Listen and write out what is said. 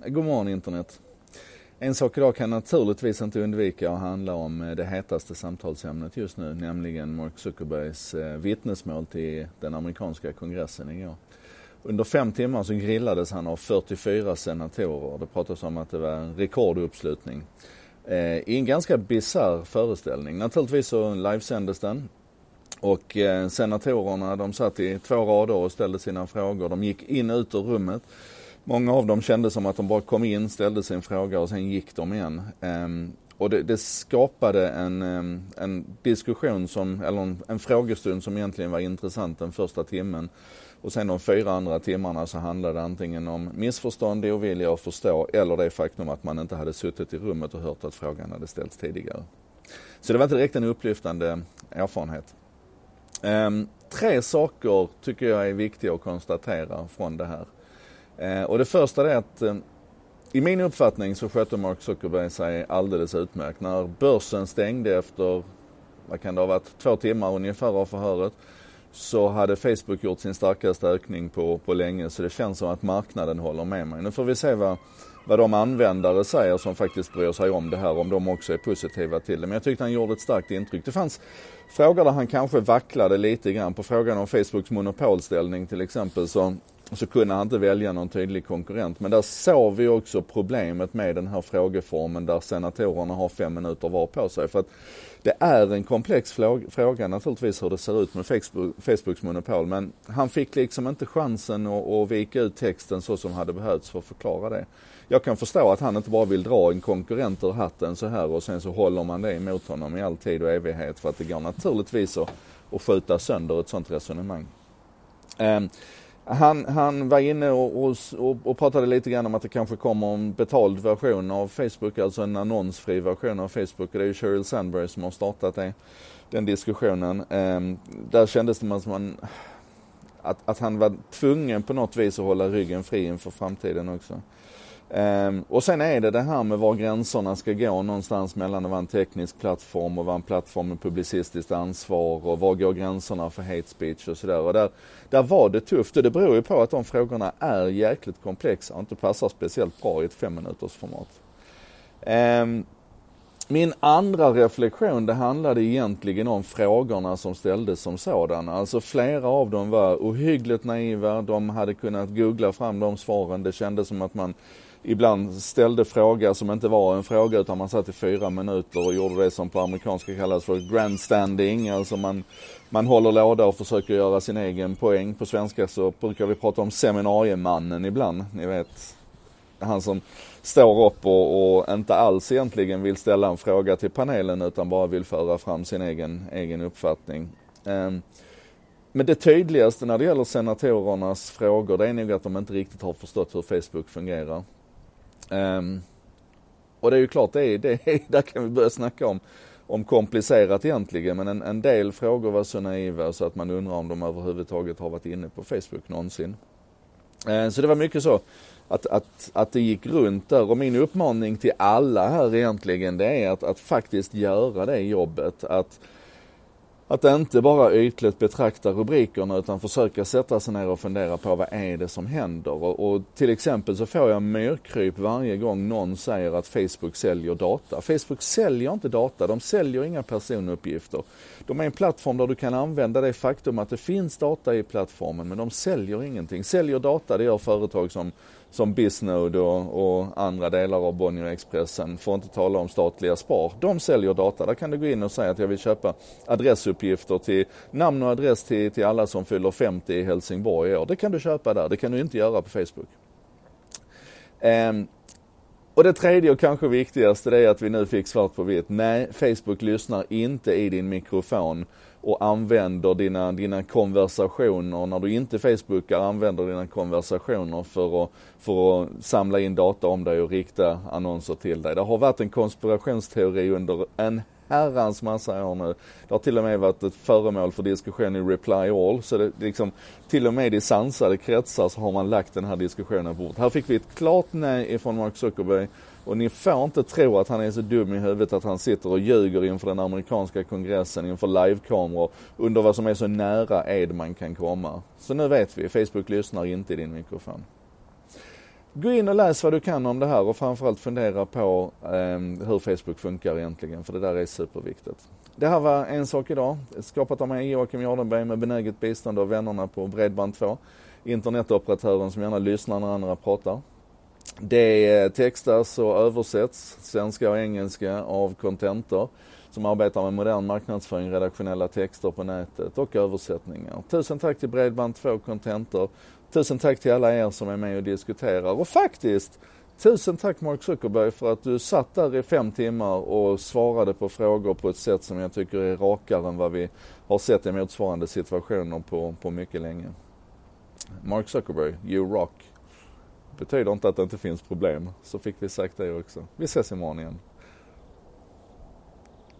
God morgon internet. En sak idag kan naturligtvis inte undvika att handla om eh, det hetaste samtalsämnet just nu, nämligen Mark Zuckerbergs eh, vittnesmål till den amerikanska kongressen igår. Under fem timmar så grillades han av 44 senatorer. Det pratas om att det var en rekorduppslutning. Eh, I en ganska bisarr föreställning. Naturligtvis så livesändes den. Och senatorerna de satt i två rader och ställde sina frågor. De gick in och ut ur rummet. Många av dem kände som att de bara kom in, ställde sin fråga och sen gick de igen. Um, och det, det, skapade en, ehm, en diskussion som, eller en, en frågestund som egentligen var intressant den första timmen. Och sen de fyra andra timmarna så handlade det antingen om missförstånd, ovilja att förstå eller det faktum att man inte hade suttit i rummet och hört att frågan hade ställts tidigare. Så det var inte direkt en upplyftande erfarenhet. Um, tre saker tycker jag är viktiga att konstatera från det här. Eh, och det första är att eh, i min uppfattning så skötte Mark Zuckerberg sig alldeles utmärkt. När börsen stängde efter, vad kan det ha varit, två timmar ungefär av förhöret så hade Facebook gjort sin starkaste ökning på, på länge så det känns som att marknaden håller med mig. Nu får vi se vad, vad de användare säger som faktiskt bryr sig om det här, om de också är positiva till det. Men jag tyckte han gjorde ett starkt intryck. Det fanns frågor där han kanske vacklade lite grann. På frågan om Facebooks monopolställning till exempel så så kunde han inte välja någon tydlig konkurrent. Men där såg vi också problemet med den här frågeformen där senatorerna har fem minuter var på sig. För att det är en komplex fråga naturligtvis hur det ser ut med Facebook, Facebooks monopol. Men han fick liksom inte chansen att, att vika ut texten så som hade behövts för att förklara det. Jag kan förstå att han inte bara vill dra en konkurrent ur hatten så här och sen så håller man det emot honom i all tid och evighet för att det går naturligtvis att, att skjuta sönder ett sånt resonemang. Um, han, han var inne och, och, och, pratade lite grann om att det kanske kommer en betald version av Facebook, alltså en annonsfri version av Facebook. Det är ju Sheryl Sandberg som har startat det, den diskussionen. Um, där kändes det som man, att, att han var tvungen på något vis att hålla ryggen fri inför framtiden också. Um, och sen är det det här med var gränserna ska gå någonstans mellan att vara en teknisk plattform och vara en plattform med publicistiskt ansvar och var går gränserna för hate speech och sådär. Och där, där var det tufft och det beror ju på att de frågorna är jäkligt komplexa och inte passar speciellt bra i ett fem minuters format. Um, ehm, min andra reflektion det handlade egentligen om frågorna som ställdes som sådana. Alltså flera av dem var ohyggligt naiva, de hade kunnat googla fram de svaren. Det kändes som att man ibland ställde fråga som inte var en fråga utan man satt i fyra minuter och gjorde det som på amerikanska kallas för grandstanding. Alltså man, man håller låda och försöker göra sin egen poäng. På svenska så brukar vi prata om seminariemannen ibland. Ni vet, han som står upp och, och inte alls egentligen vill ställa en fråga till panelen utan bara vill föra fram sin egen, egen uppfattning. Um, men det tydligaste när det gäller senatorernas frågor, det är nog att de inte riktigt har förstått hur Facebook fungerar. Um, och det är ju klart, det är, det är, där kan vi börja snacka om, om komplicerat egentligen. Men en, en del frågor var så naiva så att man undrar om de överhuvudtaget har varit inne på Facebook någonsin. Uh, så det var mycket så att, att, att det gick runt där. Och min uppmaning till alla här egentligen det är att, att faktiskt göra det jobbet. Att att inte bara ytligt betrakta rubrikerna utan försöka sätta sig ner och fundera på vad är det som händer. Och, och till exempel så får jag myrkryp varje gång någon säger att Facebook säljer data. Facebook säljer inte data, de säljer inga personuppgifter. De är en plattform där du kan använda det faktum att det finns data i plattformen men de säljer ingenting. Säljer data det gör företag som som Bisnode och, och, andra delar av Bonnier Expressen, för att inte tala om statliga SPAR. De säljer data. Där kan du gå in och säga att jag vill köpa adressuppgifter till namn och adress till, till alla som fyller 50 i Helsingborg i år. Det kan du köpa där. Det kan du inte göra på Facebook. Um, och det tredje och kanske viktigaste det är att vi nu fick svart på vitt. Nej, Facebook lyssnar inte i din mikrofon och använder dina, dina konversationer, när du inte Facebookar, använder dina konversationer för att, för att samla in data om dig och rikta annonser till dig. Det har varit en konspirationsteori under en herrans massa år nu. Det har till och med varit ett föremål för diskussion i Reply All. Så det, liksom, till och med i sansade kretsar så har man lagt den här diskussionen på bort. Här fick vi ett klart nej ifrån Mark Zuckerberg. Och ni får inte tro att han är så dum i huvudet att han sitter och ljuger inför den amerikanska kongressen, inför livekameror, under vad som är så nära ed man kan komma. Så nu vet vi, Facebook lyssnar inte i din mikrofon gå in och läs vad du kan om det här och framförallt fundera på eh, hur Facebook funkar egentligen, för det där är superviktigt. Det här var En sak idag, skapat av mig Joakim Jardenberg med benäget bistånd av vännerna på Bredband2, internetoperatören som gärna lyssnar när andra pratar. Det textas och översätts, svenska och engelska, av Contentor som arbetar med modern marknadsföring, redaktionella texter på nätet och översättningar. Tusen tack till Bredband2 Contentor. Tusen tack till alla er som är med och diskuterar och faktiskt Tusen tack Mark Zuckerberg för att du satt där i fem timmar och svarade på frågor på ett sätt som jag tycker är rakare än vad vi har sett i motsvarande situationer på, på mycket länge. Mark Zuckerberg, you rock. Betyder inte att det inte finns problem. Så fick vi sagt det också. Vi ses imorgon igen.